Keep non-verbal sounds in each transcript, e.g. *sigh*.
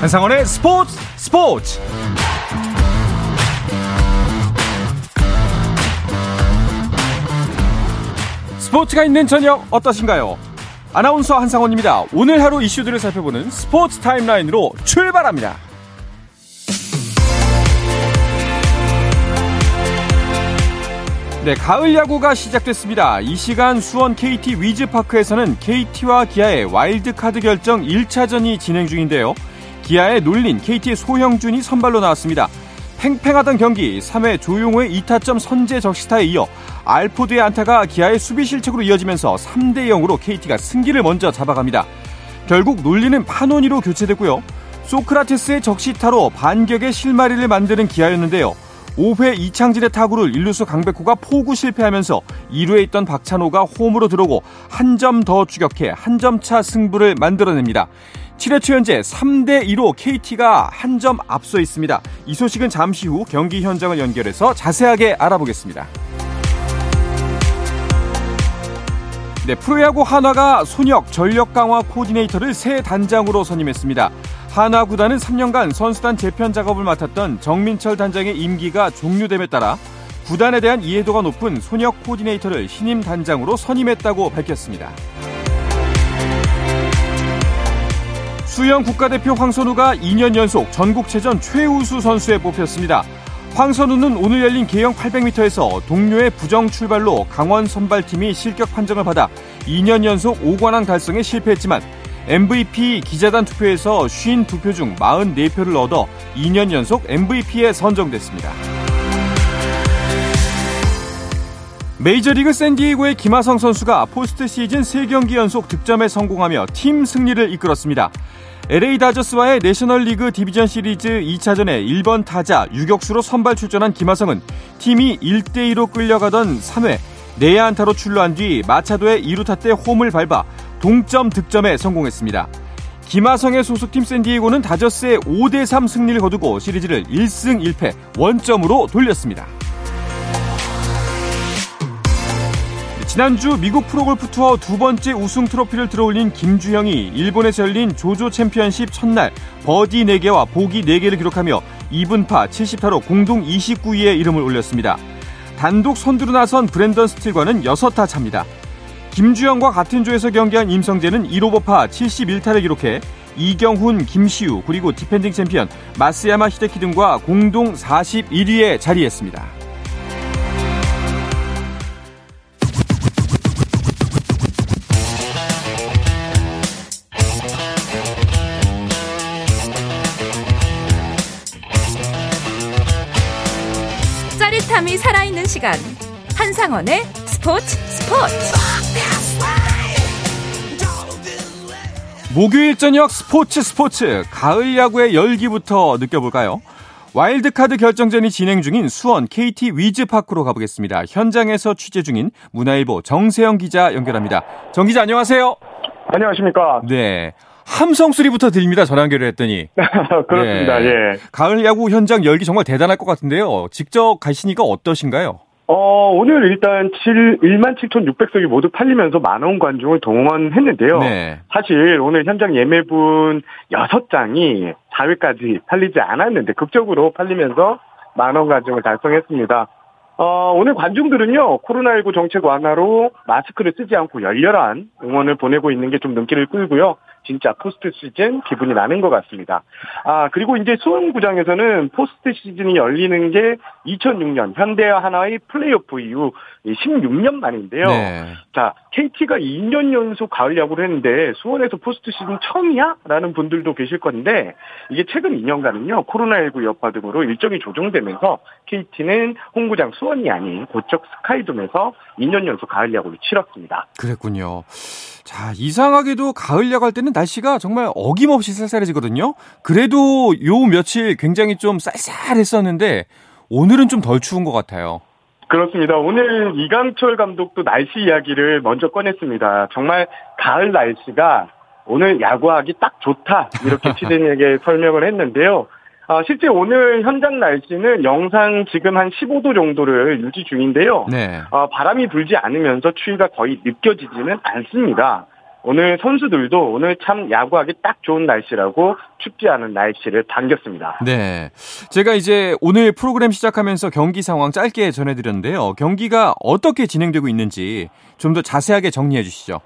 한상원의 스포츠 스포츠 스포츠가 있는 저녁 어떠신가요? 아나운서 한상원입니다. 오늘 하루 이슈들을 살펴보는 스포츠 타임라인으로 출발합니다. 네, 가을 야구가 시작됐습니다. 이 시간 수원 KT 위즈파크에서는 KT와 기아의 와일드카드 결정 1차전이 진행 중인데요. 기아에 놀린 KT의 소형준이 선발로 나왔습니다. 팽팽하던 경기 3회 조용호의 2타점 선제 적시타에 이어 알포드의 안타가 기아의 수비 실책으로 이어지면서 3대 0으로 KT가 승기를 먼저 잡아갑니다. 결국 놀리는 파노니로 교체됐고요. 소크라테스의 적시타로 반격의 실마리를 만드는 기아였는데요. 5회 이창진의 타구를 일루수 강백호가 포구 실패하면서 2루에 있던 박찬호가 홈으로 들어오고 한 점 더 추격해 한 점 차 승부를 만들어냅니다. 7회 초 현재 3대 2로 KT가 한 점 앞서 있습니다. 이 소식은 잠시 후 경기 현장을 연결해서 자세하게 알아보겠습니다. 네, 프로야구 한화가 손혁 전력 강화 코디네이터를 새 단장으로 선임했습니다. 한화 구단은 3년간 선수단 재편 작업을 맡았던 정민철 단장의 임기가 종료됨에 따라 구단에 대한 이해도가 높은 손혁 코디네이터를 신임 단장으로 선임했다고 밝혔습니다. 수영 국가대표 황선우가 2년 연속 전국체전 최우수 선수에 뽑혔습니다. 황선우는 오늘 열린 개영 800m에서 동료의 부정 출발로 강원 선발팀이 실격 판정을 받아 2년 연속 5관왕 달성에 실패했지만 MVP 기자단 투표에서 52표 중 44표를 얻어 2년 연속 MVP에 선정됐습니다. 메이저리그 샌디에고의 김하성 선수가 포스트 시즌 3경기 연속 득점에 성공하며 팀 승리를 이끌었습니다. LA 다저스와의 내셔널리그 디비전 시리즈 2차전에 1번 타자 유격수로 선발 출전한 김하성은 팀이 1대2로 끌려가던 3회 내야 안타로 출루한 뒤 마차도의 2루타 때 홈을 밟아 동점 득점에 성공했습니다. 김하성의 소속팀 샌디에고는 다저스에 5대3 승리를 거두고 시리즈를 1승 1패 원점으로 돌렸습니다. 지난주 미국 프로골프 투어 두 번째 우승 트로피를 들어올린 김주형이 일본에서 열린 조조 챔피언십 첫날 버디 4개와 보기 4개를 기록하며 이븐파 70타로 공동 29위에 이름을 올렸습니다. 단독 선두로 나선 브랜던 스틸과는 6타 차입니다. 김주형과 같은 조에서 경기한 임성재는 1오버파 71타를 기록해 이경훈, 김시우, 그리고 디펜딩 챔피언 마쓰야마 히데키 등과 공동 41위에 자리했습니다. 시간 한상원의 스포츠 스포츠 목요일 저녁 스포츠 스포츠 가을 야구의 열기부터 느껴볼까요? 와일드카드 결정전이 진행 중인 수원 KT 위즈파크로 가보겠습니다. 현장에서 취재 중인 문화일보 정세영 기자 연결합니다. 정 기자 안녕하세요. 안녕하십니까. 네. 함성 소리부터 들립니다. 전화 연결을 했더니. *laughs* 그렇습니다. 네. 예. 가을 야구 현장 열기 정말 대단할 것 같은데요. 직접 가시니까 어떠신가요? 어, 오늘 일단 7, 1만 7,600석이 모두 팔리면서 만원 관중을 동원했는데요. 네. 사실 오늘 현장 예매분 6장이 4회까지 팔리지 않았는데 극적으로 팔리면서 만원 관중을 달성했습니다. 어, 오늘 관중들은요, 코로나19 정책 완화로 마스크를 쓰지 않고 열렬한 응원을 보내고 있는 게 좀 눈길을 끌고요. 진짜 포스트 시즌 기분이 나는 것 같습니다. 아, 그리고 이제 수원구장에서는 포스트 시즌이 열리는 게 2006년 현대와 한화의 플레이오프 이후 16년 만인데요. 네. 자, KT가 2년 연속 가을 야구를 했는데 수원에서 포스트 시즌 처음이야? 라는 분들도 계실 건데 이게 최근 2년간은요. 코로나19 여파 등으로 일정이 조정되면서 KT는 홈구장 수원이 아닌 고척 스카이돔에서 2년 연속 가을 야구를 치렀습니다. 그랬군요. 자, 이상하게도 가을 야구 할 때는 날씨가 정말 어김없이 쌀쌀해지거든요. 그래도 요 며칠 굉장히 좀 쌀쌀했었는데 오늘은 좀 덜 추운 것 같아요. 그렇습니다. 오늘 이강철 감독도 날씨 이야기를 먼저 꺼냈습니다. 정말 가을 날씨가 오늘 야구하기 딱 좋다. 이렇게 *laughs* 취재진에게 설명을 했는데요. 아, 실제 오늘 현장 날씨는 영상 지금 한 15도 정도를 유지 중인데요. 네. 아, 바람이 불지 않으면서 추위가 거의 느껴지지는 않습니다. 오늘 선수들도 오늘 참 야구하기 딱 좋은 날씨라고 춥지 않은 날씨를 반겼습니다. 네. 제가 이제 오늘 프로그램 시작하면서 경기 상황 짧게 전해드렸는데요. 경기가 어떻게 진행되고 있는지 좀 더 자세하게 정리해 주시죠.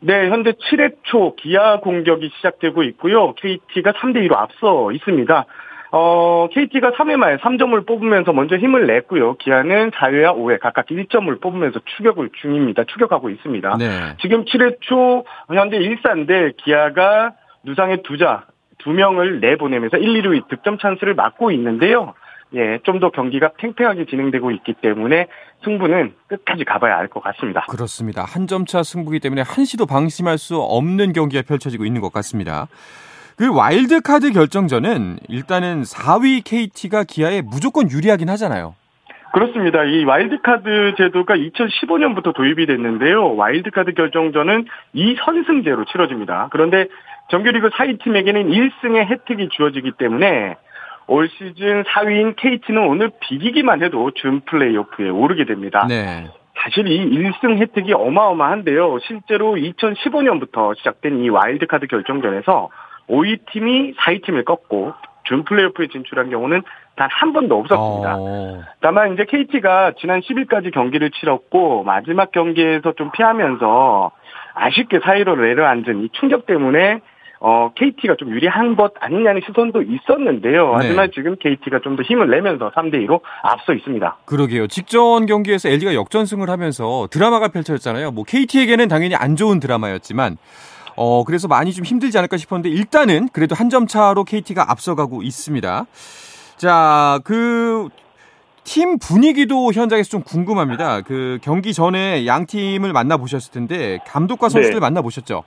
네, 현재 7회 초 기아 공격이 시작되고 있고요. KT가 3대 2로 앞서 있습니다. 어, KT가 3회 말 3점을 뽑으면서 먼저 힘을 냈고요. 기아는 4회와 5회 각각 1점을 뽑으면서 추격을 중입니다. 추격하고 있습니다. 네. 지금 7회 초 현재 1사인데 기아가 누상의 두자 두 명을 내보내면서 1, 2루 득점 찬스를 막고 있는데요. 예, 좀 더 경기가 팽팽하게 진행되고 있기 때문에 승부는 끝까지 가봐야 알 것 같습니다. 그렇습니다. 한 점 차 승부기 때문에 한시도 방심할 수 없는 경기가 펼쳐지고 있는 것 같습니다. 그 와일드카드 결정전은 일단은 4위 KT가 기아에 무조건 유리하긴 하잖아요. 그렇습니다. 이 와일드카드 제도가 2015년부터 도입이 됐는데요. 와일드카드 결정전은 2선승제로 치러집니다. 그런데 정규리그 4위 팀에게는 1승의 혜택이 주어지기 때문에 올 시즌 4위인 KT는 오늘 비기기만 해도 준 플레이오프에 오르게 됩니다. 네. 사실 이 1승 혜택이 어마어마한데요. 실제로 2015년부터 시작된 이 와일드카드 결정전에서 5위 팀이 4위 팀을 꺾고 준 플레이오프에 진출한 경우는 단 한 번도 없었습니다. 어... 다만 이제 KT가 지난 10일까지 경기를 치렀고 마지막 경기에서 좀 피하면서 아쉽게 4위로 내려앉은 이 충격 때문에 어, KT가 좀 유리한 것 아니냐는 시선도 있었는데요. 네. 하지만 네. 지금 KT가 좀 더 힘을 내면서 3대2로 앞서 있습니다. 그러게요. 직전 경기에서 LG가 역전승을 하면서 드라마가 펼쳐졌잖아요. 뭐 KT에게는 당연히 안 좋은 드라마였지만 어, 그래서 많이 좀 힘들지 않을까 싶었는데 일단은 그래도 한 점 차로 KT가 앞서가고 있습니다. 자, 그, 팀 분위기도 현장에서 좀 궁금합니다. 그 경기 전에 양 팀을 만나보셨을 텐데 감독과 네. 선수들 네. 만나보셨죠?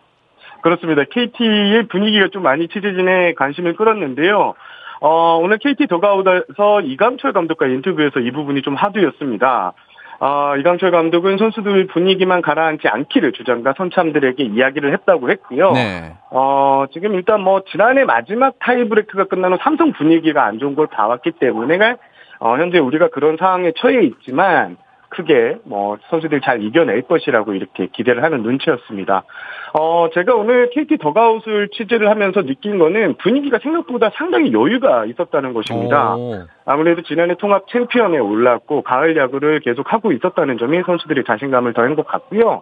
그렇습니다. KT의 분위기가 좀 많이 취재진의 관심을 끌었는데요. 어, 오늘 KT 더가웃에서 이강철 감독과 인터뷰에서 이 부분이 좀 하두였습니다. 어, 이강철 감독은 선수들 분위기만 가라앉지 않기를 주장과 선참들에게 이야기를 했다고 했고요. 네. 어, 지금 일단 뭐 지난해 마지막 타이브레이크가 후 삼성 분위기가 안 좋은 걸 봐왔기 때문에 어, 현재 우리가 그런 상황에 처해 있지만 크게 뭐 선수들이 잘 이겨낼 것이라고 이렇게 기대를 하는 눈치였습니다. 어, 제가 오늘 KT 더가웃을 취재를 하면서 느낀 거는 분위기가 생각보다 상당히 여유가 있었다는 것입니다. 오. 아무래도 지난해 통합 챔피언에 올랐고 가을 야구를 계속 하고 있었다는 점이 선수들이 자신감을 더한 것 같고요.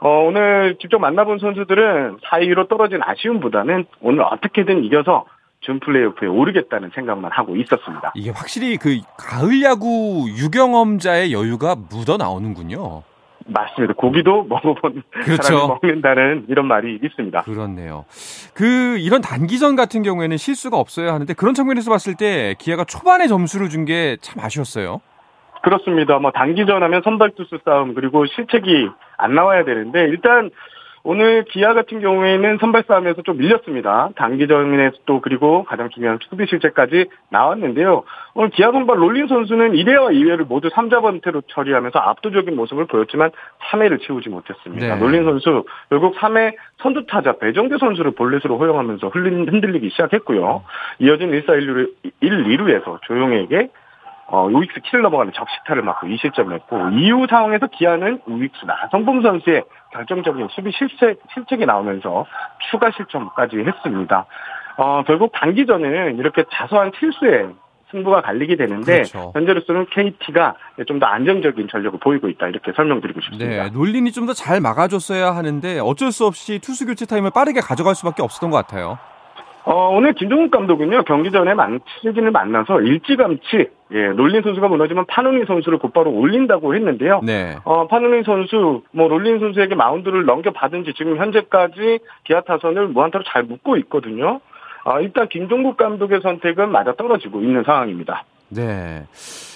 어, 오늘 직접 만나본 선수들은 4위로 떨어진 아쉬움보다는 오늘 어떻게든 이겨서 준 플레이오프에 오르겠다는 생각만 하고 있었습니다. 이게 확실히 그 가을 야구 유경험자의 여유가 묻어 나오는군요. 맞습니다. 고기도 *laughs* 먹어본 그렇죠. 사람이 먹는다는 이런 말이 있습니다. 그렇네요. 그 이런 단기전 같은 경우에는 실수가 없어야 하는데 그런 측면에서 봤을 때 기아가 초반에 점수를 준 게 참 아쉬웠어요. 그렇습니다. 뭐 단기전 하면 선발 투수 싸움 그리고 실책이 안 나와야 되는데 일단 오늘 기아 같은 경우에는 선발 싸움에서 좀 밀렸습니다. 단기전에서 또 그리고 가장 중요한 수비 실책까지 나왔는데요. 오늘 기아 선발 롤린 선수는 1회와 2회를 모두 3자번태로 처리하면서 압도적인 모습을 보였지만 3회를 채우지 못했습니다. 네. 롤린 선수 결국 3회 선두 타자 배정대 선수를 볼넷으로 허용하면서 흔들리기 시작했고요. 이어진 1사 1루, 1, 2루에서 조용에게 어, 우익수 키를 넘어가는 적시타를 맞고 2실점을 했고 이후 상황에서 기아는 우익수 나성범 선수의 결정적인 수비 실책, 실책이 나오면서 추가 실점까지 했습니다. 어, 결국 단기전은 이렇게 사소한 실수에 승부가 갈리게 되는데 그렇죠. 현재로서는 KT가 좀 더 안정적인 전력을 보이고 있다 이렇게 설명드리고 싶습니다. 네, 놀린이 좀 더 잘 막아줬어야 하는데 어쩔 수 없이 투수 교체 타임을 빠르게 가져갈 수밖에 없었던 것 같아요. 어, 오늘 김종국 감독은요, 경기 전에 만, 취재진을 만나서 일찌감치, 예, 놀린 선수가 무너지면 파노니 선수를 곧바로 올린다고 했는데요. 네. 어, 파노니 선수, 뭐, 놀린 선수에게 마운드를 넘겨받은 지 지금 현재까지 기아 타선을 무안타로 잘 묶고 있거든요. 어, 일단 김종국 감독의 선택은 맞아 떨어지고 있는 상황입니다. 네.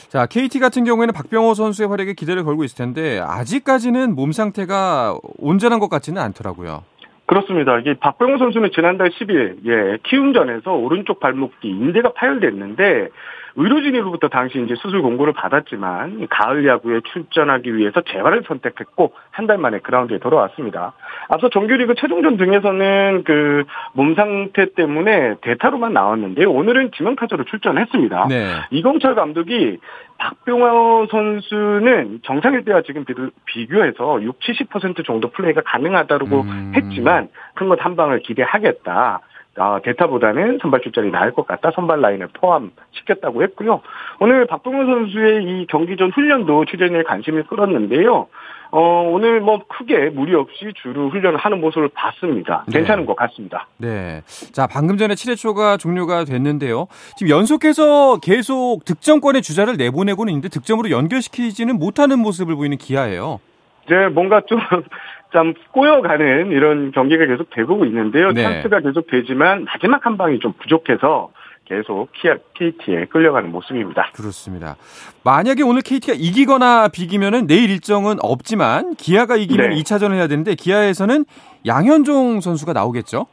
자, KT 같은 경우에는 박병호 선수의 활약에 기대를 걸고 있을 텐데, 아직까지는 몸 상태가 온전한 것 같지는 않더라고요. 그렇습니다. 이게 박병호 선수는 지난달 10일 예, 키움전에서 오른쪽 발목 뒤 인대가 파열됐는데 의료진으로부터 당시 이제 수술 공고를 받았지만 가을 야구에 출전하기 위해서 재활을 선택했고 한 달 만에 그라운드에 돌아왔습니다. 앞서 정규리그 최종전 등에서는 그 몸 상태 때문에 대타로만 나왔는데요. 오늘은 지명타자로 출전했습니다. 네. 이공철 감독이 박병호 선수는 정상일 때와 지금 비교해서 6, 70% 정도 플레이가 가능하다고 음. 했지만 큰 것 한 방을 기대하겠다. 아, 대타보다는 선발 출전이 나을 것 같다. 선발 라인을 포함시켰다고 했고요. 오늘 박병호 선수의 이 경기 전 훈련도 취재진의 관심을 끌었는데요. 어, 오늘 뭐 크게 무리 없이 주로 훈련을 하는 모습을 봤습니다. 네. 괜찮은 네. 것 같습니다. 네. 자, 방금 전에 7회 초가 종료가 됐는데요. 지금 연속해서 계속 득점권의 주자를 내보내고는 있는데 득점으로 연결시키지는 못하는 모습을 보이는 기아예요. 이제 뭔가 좀, *laughs* 좀 꼬여가는 이런 경기가 계속 되고 있는데요. 네. 찬스가 계속 되지만 마지막 한 방이 좀 부족해서 계속 KT에 끌려가는 모습입니다. 그렇습니다. 만약에 오늘 KT가 이기거나 비기면은 내일 일정은 없지만 기아가 이기면 네. 2차전을 해야 되는데 기아에서는 양현종 선수가 나오겠죠?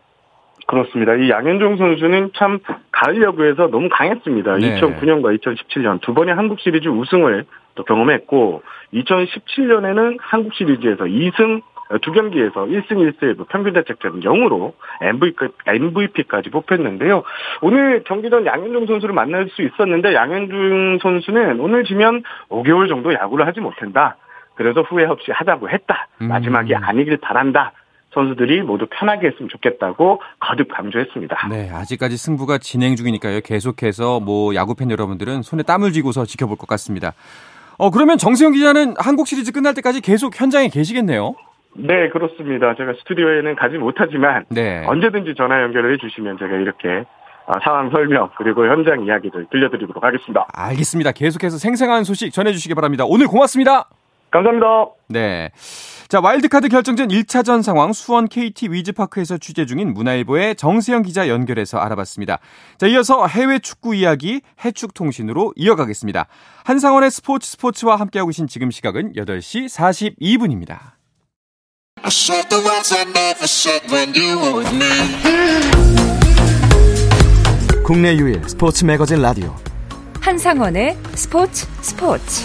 그렇습니다. 이 양현종 선수는 참 가을 야구에서 너무 강했습니다. 네. 2009년과 2017년 두 번의 한국 시리즈 우승을 또 경험했고 2017년에는 한국 시리즈에서 2승 두 경기에서 1승 1세이브 평균 자책점 0으로 MVP, 까지 뽑혔는데요. 오늘 경기 전 양현종 선수를 만날 수 있었는데 양현종 선수는 오늘 지면 5개월 정도 야구를 하지 못한다. 그래서 후회 없이 하자고 했다. 음. 마지막이 아니길 바란다. 선수들이 모두 편하게 했으면 좋겠다고 거듭 강조했습니다. 네, 아직까지 승부가 진행 중이니까요. 계속해서 뭐 야구 팬 여러분들은 손에 땀을 쥐고서 지켜볼 것 같습니다. 어, 그러면 정수영 기자는 한국 시리즈 끝날 때까지 계속 현장에 계시겠네요? 네, 그렇습니다. 제가 스튜디오에는 가지 못하지만 네. 언제든지 전화 연결을 해주시면 제가 이렇게 아, 상황 설명 그리고 현장 이야기를 들려드리도록 하겠습니다. 알겠습니다. 계속해서 생생한 소식 전해주시기 바랍니다. 오늘 고맙습니다. 감사합니다. 네. 자, 와일드카드 결정전 1차전 상황 수원 KT 위즈파크에서 취재 중인 문화일보의 정세영 기자 연결해서 알아봤습니다. 자, 이어서 해외 축구 이야기 해축통신으로 이어가겠습니다. 한상원의 스포츠 스포츠와 함께하고 계신 지금 시각은 8시 42분입니다. 국내 유일 스포츠 매거진 라디오. 한상원의 스포츠 스포츠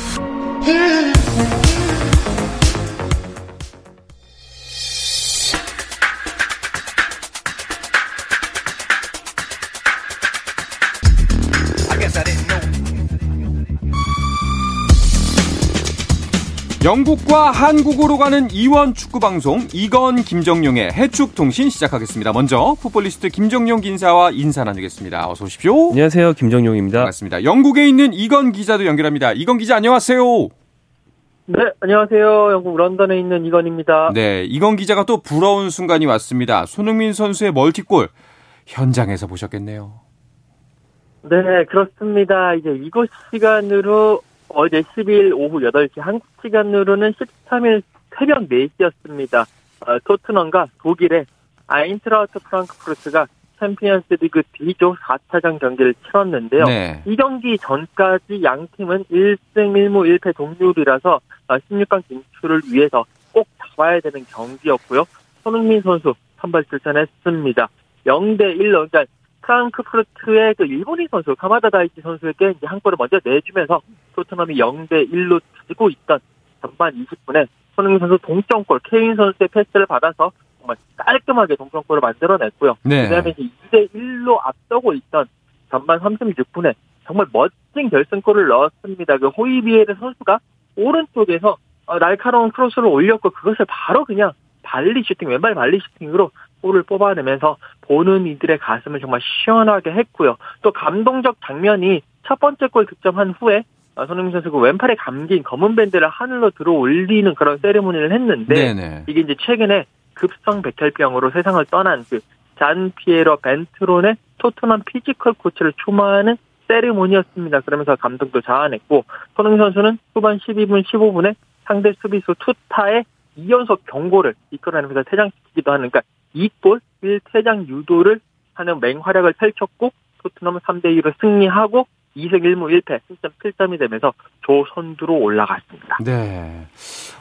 영국과 한국으로 가는 이원 축구 방송 이건 김정용의 해축 통신 시작하겠습니다. 먼저 풋볼리스트 김정용 기사와 인사 나누겠습니다. 어서 오십시오. 안녕하세요. 김정용입니다. 반갑습니다. 영국에 있는 이건 기자도 연결합니다. 이건 기자 안녕하세요. 네, 안녕하세요. 영국 런던에 있는 이건입니다. 네, 이건 기자가 또 부러운 순간이 왔습니다. 손흥민 선수의 멀티골 현장에서 보셨겠네요. 네, 그렇습니다. 이제 이곳 시간으로 어제 12일 오후 8시 한국 시간으로는 13일 새벽 4시였습니다. 어, 토트넘과 독일의 아인트라흐트 프랑크푸르트가 챔피언스 리그 D조 4차전 경기를 치렀는데요. 네. 이 경기 전까지 양 팀은 1승 1무 1패 동률이라서 16강 어, 진출을 위해서 꼭 잡아야 되는 경기였고요. 손흥민 선수 선발 출전했습니다. 0대 1로 그러니까 프랑크푸르트의 그 일본인 선수 카마다 다이치 선수에게 이제 한 골을 먼저 내주면서 토트넘이 0대 1로 지고 있던 전반 20분에 손흥민 선수 동점골 케인 선수의 패스를 받아서 정말 깔끔하게 동점골을 만들어냈고요. 네. 그다음에 이제 2대 1로 앞서고 있던 전반 36분에 정말 멋진 결승골을 넣었습니다. 그 호이비에르 선수가 오른쪽에서 어, 날카로운 크로스를 올렸고 그것을 바로 그냥 발리 슈팅 왼발 발리 슈팅으로 골을 뽑아내면서 보는 이들의 가슴을 정말 시원하게 했고요. 또 감동적 장면이 첫 번째 골 득점한 후에 어, 손흥민 선수가 왼팔에 감긴 검은 밴드를 하늘로 들어 올리는 그런 세리머니를 했는데 네네. 이게 이제 최근에 급성 백혈병으로 세상을 떠난 그 잔 피에로 벤트로네 토트넘 피지컬 코치를 추모하는 세리머니였습니다. 그러면서 감동도 자아냈고 손흥민 선수는 후반 12분 15분에 상대 수비수 투타의 연속 경고를 이끌어내면서 퇴장시키기도 하는 그러니까 2골 1퇴장 유도를 하는 맹활약을 펼쳤고 토트넘은 3대 2로 승리하고 2승 1무 1패 승점 7점이 되면서 조 선두로 올라갔습니다. 네.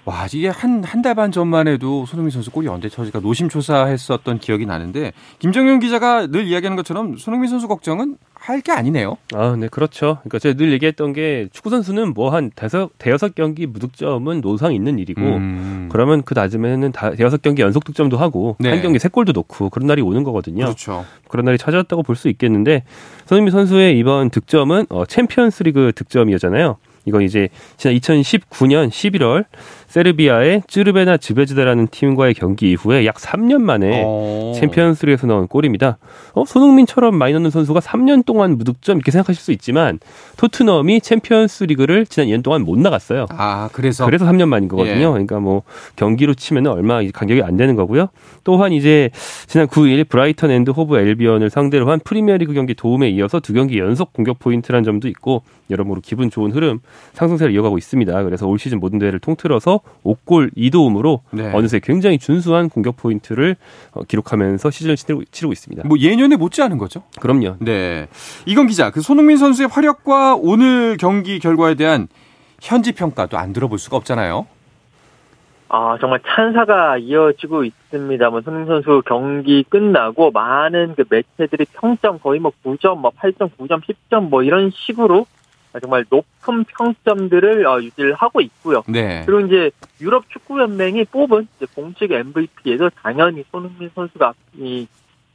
와, 이게 한, 한 달 반 전만 해도 손흥민 선수 골이 언제 터질까 노심초사했었던 기억이 나는데, 김정현 기자가 늘 이야기하는 것처럼 손흥민 선수 걱정은 할 게 아니네요. 아, 네, 그렇죠. 그러니까 제가 늘 얘기했던 게 축구 선수는 뭐 한 대여섯, 대여섯 경기 무득점은 노상 있는 일이고 음. 그러면 그 다음에는 다 대여섯 경기 연속 득점도 하고 네. 한 경기 세 골도 넣고 그런 날이 오는 거거든요. 그렇죠. 그런 날이 찾아왔다고 볼 수 있겠는데 손흥민 선수의 이번 득점은 어, 챔피언스리그 득점이었잖아요. 이건 이제 지난 2019년 11월 세르비아의 쯔르베나 즈베즈다라는 팀과의 경기 이후에 약 3년 만에 어. 챔피언스리그에서 나온 골입니다. 어, 손흥민처럼 많이 넣는 선수가 3년 동안 무득점 이렇게 생각하실 수 있지만 토트넘이 챔피언스리그를 지난 2년 동안 못 나갔어요. 아, 그래서 그래서 3년 만인 거거든요. 예. 그러니까 뭐 경기로 치면 얼마 간격이 안 되는 거고요. 또한 이제 지난 9일 브라이턴 앤드 호브 앨비언을 상대로 한 프리미어리그 경기 도움에 이어서 두 경기 연속 공격 포인트란 점도 있고 여러모로 기분 좋은 흐름 상승세를 이어가고 있습니다. 그래서 올 시즌 모든 대회를 통틀어서 5골 2도움으로 네. 어느새 굉장히 준수한 공격 포인트를 어, 기록하면서 시즌을 치르고, 치르고 있습니다. 뭐 예년에 못지않은 거죠? 그럼요. 네. 이건 기자, 그 손흥민 선수의 활약과 오늘 경기 결과에 대한 현지 평가도 안 들어볼 수가 없잖아요. 아, 정말 찬사가 이어지고 있습니다. 뭐, 손흥민 선수 경기 끝나고 많은 그 매체들이 평점 거의 뭐 9점, 뭐 8점, 9점, 10점 뭐 이런 식으로 정말 높은 평점들을 어, 유지를 하고 있고요. 네. 그리고 이제 유럽 축구 연맹이 뽑은 공식 MVP에도 당연히 손흥민 선수가 이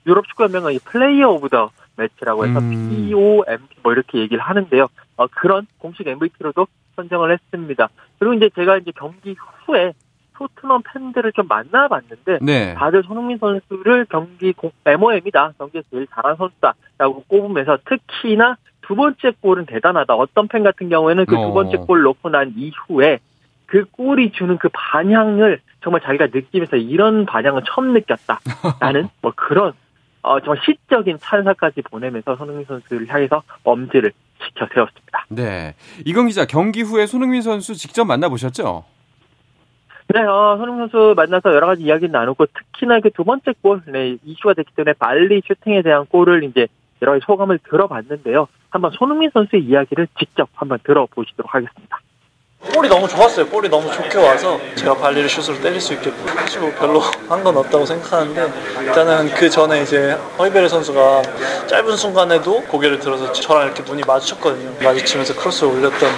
유럽 축구 연맹은 이 Player of the Match라고 해서 음. POTM 뭐 이렇게 얘기를 하는데요. 어, 그런 공식 MVP로도 선정을 했습니다. 그리고 이제 제가 이제 경기 후에 토트넘 팬들을 좀 만나봤는데 네. 다들 손흥민 선수를 경기 MOM이다. 경기에서 제일 잘한 선수다라고 꼽으면서 특히나 두 번째 골은 대단하다. 어떤 팬 같은 경우에는 그 두 번째 어. 골 넣고 난 이후에 그 골이 주는 그 반향을 정말 자기가 느끼면서 이런 반향은 처음 느꼈다. 라는 *laughs* 뭐 그런 어, 정말 시적인 찬사까지 보내면서 손흥민 선수를 향해서 엄지를 지켜 세웠습니다. 네. 이건 기자, 경기 후에 손흥민 선수 직접 만나보셨죠? 네, 어, 손흥민 선수 만나서 여러 가지 이야기를 나누고 특히나 그 두 번째 골, 네, 이슈가 됐기 때문에 발리 슈팅에 대한 골을 이제 여러 가지 소감을 들어봤는데요. 한번 손흥민 선수의 이야기를 직접 한번 들어보시도록 하겠습니다. 볼이 너무 좋았어요. 볼이 너무 좋게 와서 제가 발리를 슛으로 때릴 수 있겠고 사실 뭐 별로 한 건 없다고 생각하는데 일단은 그 전에 이제 허이베르 선수가 짧은 순간에도 고개를 들어서 저랑 이렇게 눈이 마주쳤거든요. 마주치면서 크로스를 올렸던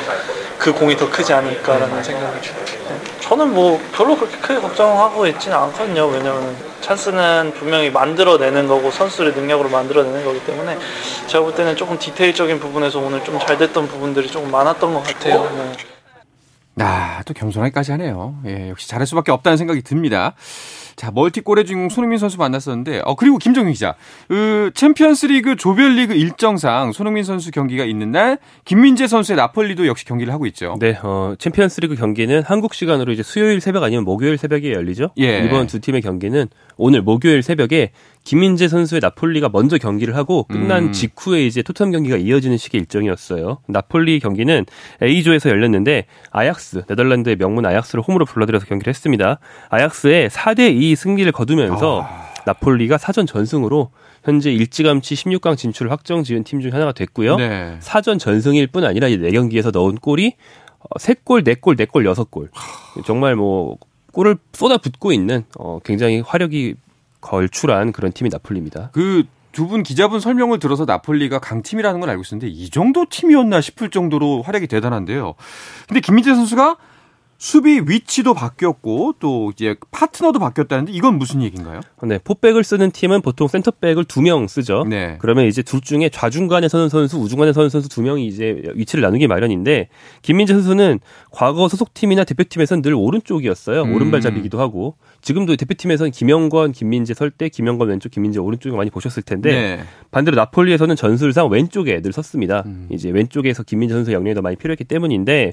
그 공이 더 크지 않을까라는 생각이 들어요. 저는 뭐 별로 그렇게 크게 걱정하고 있지는 않거든요. 왜냐면 찬스는 분명히 만들어내는 거고 선수들의 능력으로 만들어내는 거기 때문에 제가 볼 때는 조금 디테일적인 부분에서 오늘 좀 잘 됐던 부분들이 조금 많았던 것 같아요. 네. 아, 또 겸손하기까지 하네요. 예, 역시 잘할 수밖에 없다는 생각이 듭니다. 자, 멀티골의 주인공 손흥민 선수 만났었는데, 어, 그리고 김정윤 기자. 그, 챔피언스 리그 조별리그 일정상 손흥민 선수 경기가 있는 날, 김민재 선수의 나폴리도 역시 경기를 하고 있죠. 네, 어, 챔피언스 리그 경기는 한국 시간으로 이제 수요일 새벽 아니면 목요일 새벽에 열리죠. 예. 이번 두 팀의 경기는 오늘 목요일 새벽에 김민재 선수의 나폴리가 먼저 경기를 하고 끝난 음. 직후에 이제 토트넘 경기가 이어지는 식의 일정이었어요. 나폴리 경기는 A조에서 열렸는데 아약스 네덜란드의 명문 아약스를 홈으로 불러들여서 경기를 했습니다. 아약스의 4대 2 승리를 거두면서 아. 나폴리가 사전 전승으로 현재 일찌감치 16강 진출을 확정 지은 팀 중 하나가 됐고요. 네. 사전 전승일 뿐 아니라 4경기에서 넣은 골이 3골, 4골, 4골, 6골. 정말 뭐 골을 쏟아붓고 있는 어, 굉장히 화력이 걸출한 그런 팀이 나폴리입니다. 그 두 분 기자분 설명을 들어서 나폴리가 강팀이라는 걸 알고 있었는데 이 정도 팀이었나 싶을 정도로 활약이 대단한데요. 근데 김민재 선수가 수비 위치도 바뀌었고 또 이제 파트너도 바뀌었다는데 이건 무슨 얘기인가요? 네, 포백을 쓰는 팀은 보통 센터백을 두 명 쓰죠. 네. 그러면 이제 둘 중에 좌중간에 서는 선수, 우중간에 서는 선수 두 명이 이제 위치를 나누기 마련인데 김민재 선수는 과거 소속팀이나 대표팀에서는 늘 오른쪽이었어요. 음. 오른발잡이기도 하고 지금도 대표팀에서는 김영권, 김민재 설때 김영권 왼쪽, 김민재 오른쪽에 많이 보셨을 텐데 네. 반대로 나폴리에서는 전술상 왼쪽에 늘 섰습니다. 음. 이제 왼쪽에서 김민재 선수 영향이 더 많이 필요했기 때문인데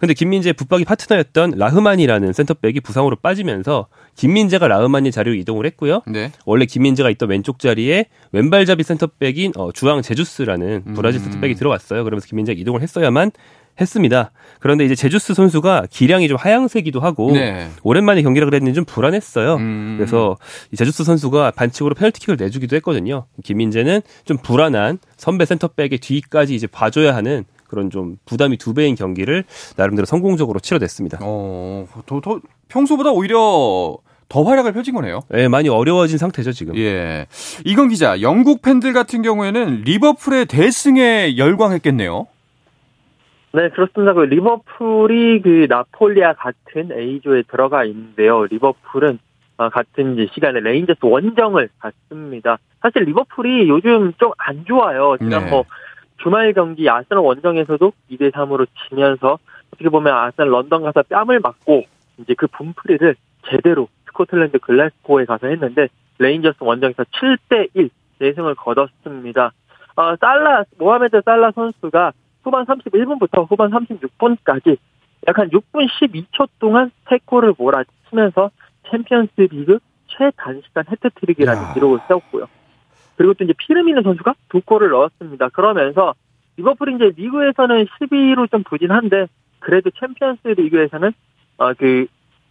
근데 김민재 붙박이 파트너였던 라흐만이라는 센터백이 부상으로 빠지면서 김민재가 라흐만이 자리로 이동을 했고요. 네. 원래 김민재가 있던 왼쪽 자리에 왼발잡이 센터백인 어, 주앙 제주스라는 브라질 음. 센터백이 들어왔어요. 그러면서 김민재가 이동을 했어야만 했습니다. 그런데 이제 제주스 선수가 기량이 좀 하향세기도 하고 네. 오랜만에 경기를 그랬는지 좀 불안했어요. 음. 그래서 이 제주스 선수가 반칙으로 페널티킥을 내주기도 했거든요. 김민재는 좀 불안한 선배 센터백의 뒤까지 이제 봐줘야 하는 그런 좀 부담이 두 배인 경기를 나름대로 성공적으로 치러냈습니다. 어, 더, 더 평소보다 오히려 더 활약을 펼친 거네요. 네, 많이 어려워진 상태죠, 지금. 예. 이건 기자, 영국 팬들 같은 경우에는 리버풀의 대승에 열광했겠네요. 네, 그렇습니다. 그 리버풀이 그 나폴리와 같은 A조에 들어가 있는데요. 리버풀은 어, 같은 이제 시간에 레인저스 원정을 갔습니다. 사실 리버풀이 요즘 좀 안 좋아요. 지난 네. 뭐 주말 경기 아스널 원정에서도 2대 3으로 지면서 어떻게 보면 아스널 런던 가서 뺨을 맞고 이제 그 분풀이를 제대로 스코틀랜드 글래스고에 가서 했는데 레인저스 원정에서 7대 1 대승을 거뒀습니다. 어, 살라 모하메드 살라 선수가 후반 31분부터 후반 36분까지 약 한 6분 12초 동안 3골을 몰아치면서 챔피언스 리그 최단시간 해트트릭이라는 기록을 세웠고요. 그리고 또 이제 피르미누 선수가 두 골을 넣었습니다. 그러면서 리버풀이 이제 리그에서는 12위로 좀 부진한데 그래도 챔피언스 리그에서는 어 그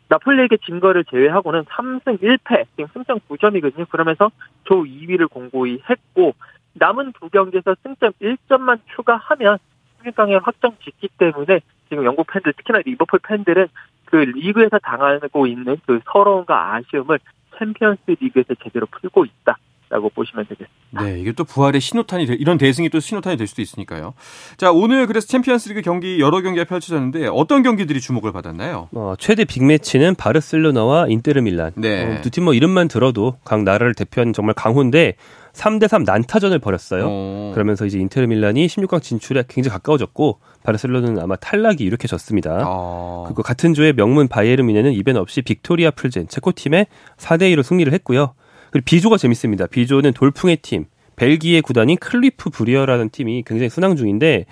나폴리에게 진 거를 제외하고는 3승 1패, 지금 승점 9점이거든요. 그러면서 조 2위를 공고히 했고 남은 두 경기에서 승점 1점만 추가하면 16강에 확정 짓기 때문에 지금 영국 팬들 특히나 리버풀 팬들은 그 리그에서 당하고 있는 그 서러움과 아쉬움을 챔피언스 리그에서 제대로 풀고 있다. 라고 보시면 되겠습니다. 네, 이게 또 부활의 신호탄이 이런 대승이 또 신호탄이 될 수도 있으니까요. 자, 오늘 그래서 챔피언스리그 경기 여러 경기가 펼쳐졌는데 어떤 경기들이 주목을 받았나요? 어, 최대 빅매치는 바르셀로나와 인테르 밀란. 네. 어, 두팀 뭐 이름만 들어도 각 나라를 대표하는 정말 강호인데 3대3 난타전을 벌였어요. 오. 어. 그러면서 이제 인테르 밀란이 16강 진출에 굉장히 가까워졌고 바르셀로나는 아마 탈락이 유력해졌습니다. 아. 그리고 같은 조의 명문 바이에른 뮌헨은 이변 없이 빅토리아 플젠 체코 팀에 4대 2로 승리를 했고요. 그리고 B조가 재밌습니다. B조는 돌풍의 팀, 벨기에 구단인 클럽 브뤼헤라는 팀이 굉장히 순항 중인데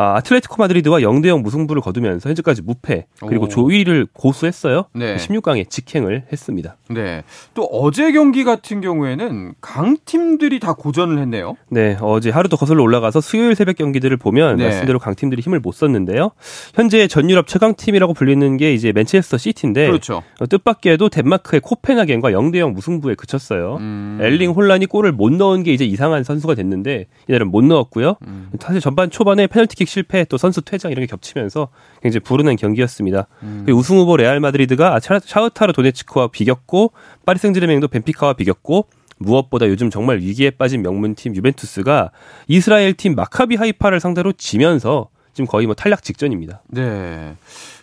아, 아틀레티코 마드리드와 0대 0 무승부를 거두면서 현재까지 무패 그리고 오. 조 1위를 고수했어요. 네. 16강에 직행을 했습니다. 네. 또 어제 경기 같은 경우에는 강팀들이 다 고전을 했네요. 네. 어제 하루 더 거슬러 올라가서 수요일 새벽 경기들을 보면 네. 말씀대로 강팀들이 힘을 못 썼는데요. 현재 전 유럽 최강 팀이라고 불리는 게 이제 맨체스터 시티인데 그렇죠. 어, 뜻밖에도 덴마크의 코펜하겐과 0대 0 무승부에 그쳤어요. 음. 엘링 홀란이 골을 못 넣은 게 이제 이상한 선수가 됐는데 이날은 못 넣었고요. 음. 사실 전반 초반에 페널티킥 실패 또 선수 퇴장 이런 게 겹치면서 굉장히 불운한 경기였습니다. 음. 우승 후보 레알 마드리드가 샤흐타르 도네츠크와 비겼고 파리 생제르맹도 벤피카와 비겼고 무엇보다 요즘 정말 위기에 빠진 명문팀 유벤투스가 이스라엘 팀 마카비 하이파를 상대로 지면서 지금 거의 뭐 탈락 직전입니다. 네.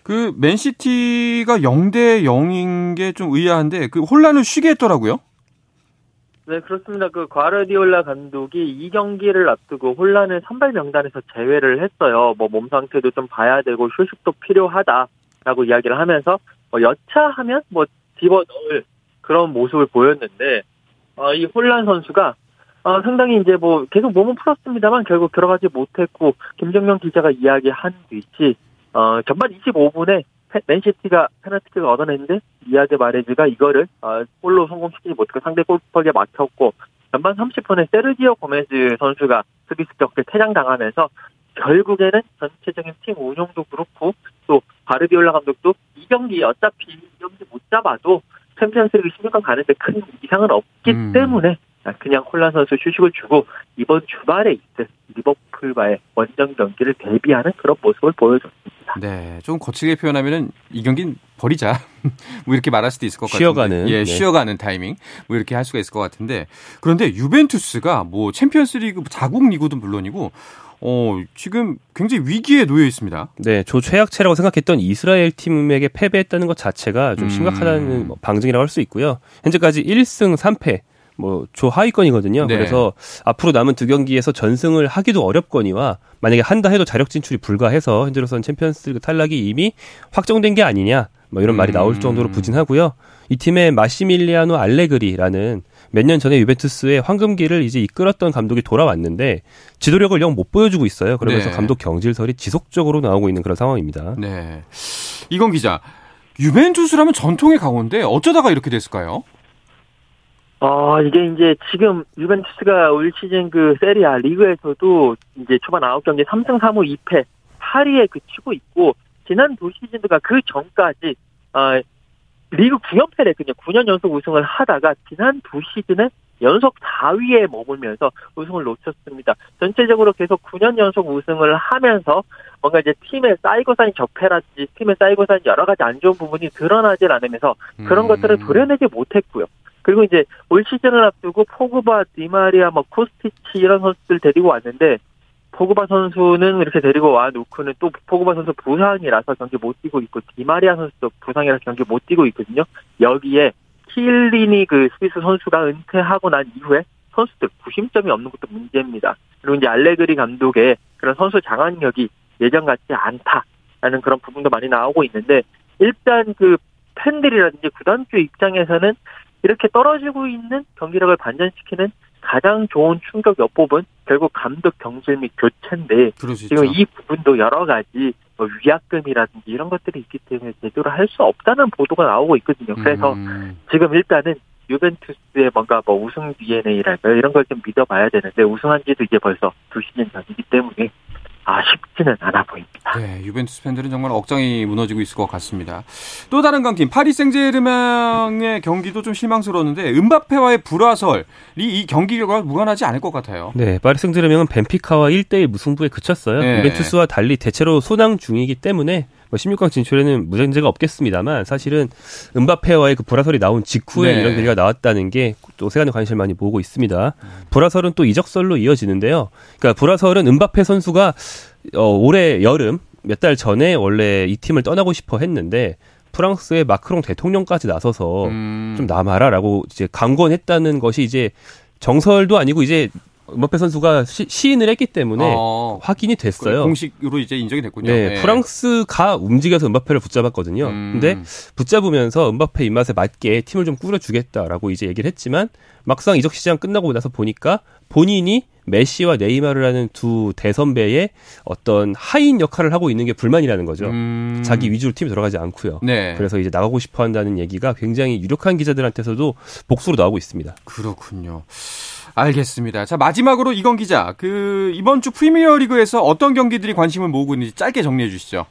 그 맨시티가 0대 0인 게 좀 의아한데 그 홀란을 쉬게 했더라고요. 네, 그렇습니다. 그 과르디올라 감독이 이 경기를 앞두고 홀란을 선발 명단에서 제외를 했어요. 뭐 몸 상태도 좀 봐야 되고 휴식도 필요하다라고 이야기를 하면서 뭐 여차하면 뭐 집어 넣을 그런 모습을 보였는데 어, 이 혼란 선수가 어, 상당히 이제 뭐 계속 몸은 풀었습니다만 결국 들어가지 못했고 김정명 기자가 이야기한 듯이 어, 전반 25분에 맨시티가 페널티킥을 얻어냈는데 이아드 마레즈가 이거를 어, 골로 성공시키지 못하고 상대 골키퍼에 막혔고 전반 30분에 세르지오 고메즈 선수가 수비 습격에 퇴장당하면서 결국에는 전체적인 팀 운영도 그렇고 또 바르디올라 감독도 이 경기 어차피 이 경기 못 잡아도 챔피언스리그 16강 가는데 큰 이상은 없기 음. 때문에 그냥 콜란 선수 휴식을 주고 이번 주말에 있을 리버풀과의 원정 경기를 대비하는 그런 모습을 보여줬습니다. 네, 좀 거칠게 표현하면은 이 경기는 버리자. *laughs* 뭐 이렇게 말할 수도 있을 것 같은데. 쉬어가는. 예, 네. 쉬어가는 타이밍. 뭐 이렇게 할 수가 있을 것 같은데. 그런데 유벤투스가 뭐 챔피언스리그 자국 리그도 물론이고 어, 지금 굉장히 위기에 놓여 있습니다. 네, 조 최악체라고 생각했던 이스라엘 팀에게 패배했다는 것 자체가 좀 음. 심각하다는 음. 방증이라고 할 수 있고요. 현재까지 1승 3패 뭐 조하위권이거든요. 네. 그래서 앞으로 남은 두 경기에서 전승을 하기도 어렵거니와 만약에 한다 해도 자력 진출이 불가해서 현재로서는 챔피언스리그 탈락이 이미 확정된 게 아니냐 뭐 이런 말이 나올 음. 정도로 부진하고요. 이 팀의 마시밀리아노 알레그리라는 몇 년 전에 유벤투스의 황금기를 이제 이끌었던 감독이 돌아왔는데 지도력을 영 못 보여주고 있어요. 그러면서 네. 감독 경질설이 지속적으로 나오고 있는 그런 상황입니다. 네. 이건 기자, 유벤투스라면 전통의 강호인데 어쩌다가 이렇게 됐을까요? 어, 이게 이제 지금 유벤투스가 올 시즌 그 세리아 리그에서도 이제 초반 9경기 3승 3무 2패 8위에 그치고 있고 지난 두 시즌도가 그 전까지 어, 리그 9연패를 그냥 9년 연속 우승을 하다가 지난 두 시즌에 연속 4위에 머물면서 우승을 놓쳤습니다. 전체적으로 계속 9년 연속 우승을 하면서 뭔가 이제 팀의 쌓이고 쌓인 적폐라든지 팀의 쌓이고 쌓인 여러 가지 안 좋은 부분이 드러나질 않으면서 그런 음. 것들을 도려내지 못했고요. 그리고 이제 올 시즌을 앞두고 포그바, 디마리아, 뭐 코스티치 이런 선수들 데리고 왔는데 포그바 선수는 이렇게 데리고 와 놓고는 또 포그바 선수 부상이라서 경기 못 뛰고 있고 디마리아 선수도 부상이라서 경기 못 뛰고 있거든요. 여기에 킬리니 그 스미스 선수가 은퇴하고 난 이후에 선수들 구심점이 없는 것도 문제입니다. 그리고 이제 알레그리 감독의 그런 선수 장악력이 예전 같지 않다라는 그런 부분도 많이 나오고 있는데 일단 그 팬들이라든지 구단주 입장에서는 이렇게 떨어지고 있는 경기력을 반전시키는 가장 좋은 충격 여법은 결국 감독 경질 및 교체인데 지금 이 부분도 여러 가지 뭐 위약금이라든지 이런 것들이 있기 때문에 제대로 할 수 없다는 보도가 나오고 있거든요. 그래서 음. 지금 일단은 유벤투스의 뭔가 뭐 우승 DNA랄까요? 이런 걸 좀 믿어봐야 되는데 우승한 지도 이제 벌써 두 시즌 전이기 때문에 아, 쉽지는 않아 보입니다. 네, 유벤투스 팬들은 정말 억장이 무너지고 있을 것 같습니다. 또 다른 강팀 파리 생제르맹의 경기도 좀 실망스러웠는데 은바페와의 불화설이 이 경기 결과와 무관하지 않을 것 같아요. 네, 파리 생제르맹은 벤피카와 1대1 무승부에 그쳤어요. 네. 유벤투스와 달리 대체로 소낭 중이기 때문에 뭐 16강 진출에는 무전제가 없겠습니다만 사실은 은바페와의 그 불화설이 나온 직후에 네. 이런 얘기가 나왔다는 게 또 세간의 관심을 많이 모으고 있습니다. 불화설은 또 이적설로 이어지는데요. 그러니까 불화설은 은바페 선수가 어, 올해 여름 몇 달 전에 원래 이 팀을 떠나고 싶어 했는데 프랑스의 마크롱 대통령까지 나서서 음. 좀 남아라라고 이제 강권했다는 것이 이제 정설도 아니고 이제 음바페 선수가 시, 인을 했기 때문에 어, 확인이 됐어요. 공식으로 이제 인정이 됐군요. 네, 네. 프랑스가 움직여서 음바페를 붙잡았거든요. 음. 근데 붙잡으면서 음바페 입맛에 맞게 팀을 좀 꾸려주겠다라고 이제 얘기를 했지만 막상 이적 시장 끝나고 나서 보니까 본인이 메시와 네이마르라는 두 대선배의 어떤 하인 역할을 하고 있는 게 불만이라는 거죠. 음. 자기 위주로 팀이 들어가지 않고요. 네. 그래서 이제 나가고 싶어 한다는 얘기가 굉장히 유력한 기자들한테서도 복수로 나오고 있습니다. 그렇군요. 알겠습니다. 자, 마지막으로 이건 기자, 그, 이번 주 프리미어 리그에서 어떤 경기들이 관심을 모으고 있는지 짧게 정리해 주시죠.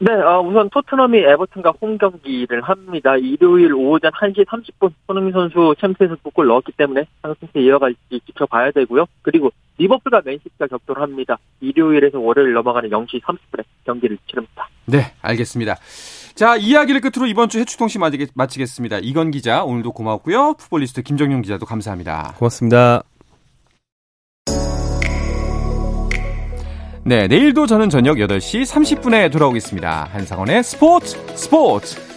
네, 어, 우선 토트넘이 에버튼과 홈 경기를 합니다. 일요일 오전 1시 30분 손흥민 선수 챔피언스 두골 넣었기 때문에 상승세 이어갈지 지켜봐야 되고요. 그리고 리버풀과 맨시티가 격돌을 합니다. 일요일에서 월요일 넘어가는 0시 30분에 경기를 치릅니다. 네, 알겠습니다. 자, 이야기를 끝으로 이번 주 해축통신 마치겠습니다. 이건 기자, 오늘도 고맙고요. 풋볼리스트 김정용 기자도 감사합니다. 고맙습니다. 네, 내일도 저는 저녁 8시 30분에 돌아오겠습니다. 한상원의 스포츠 스포츠!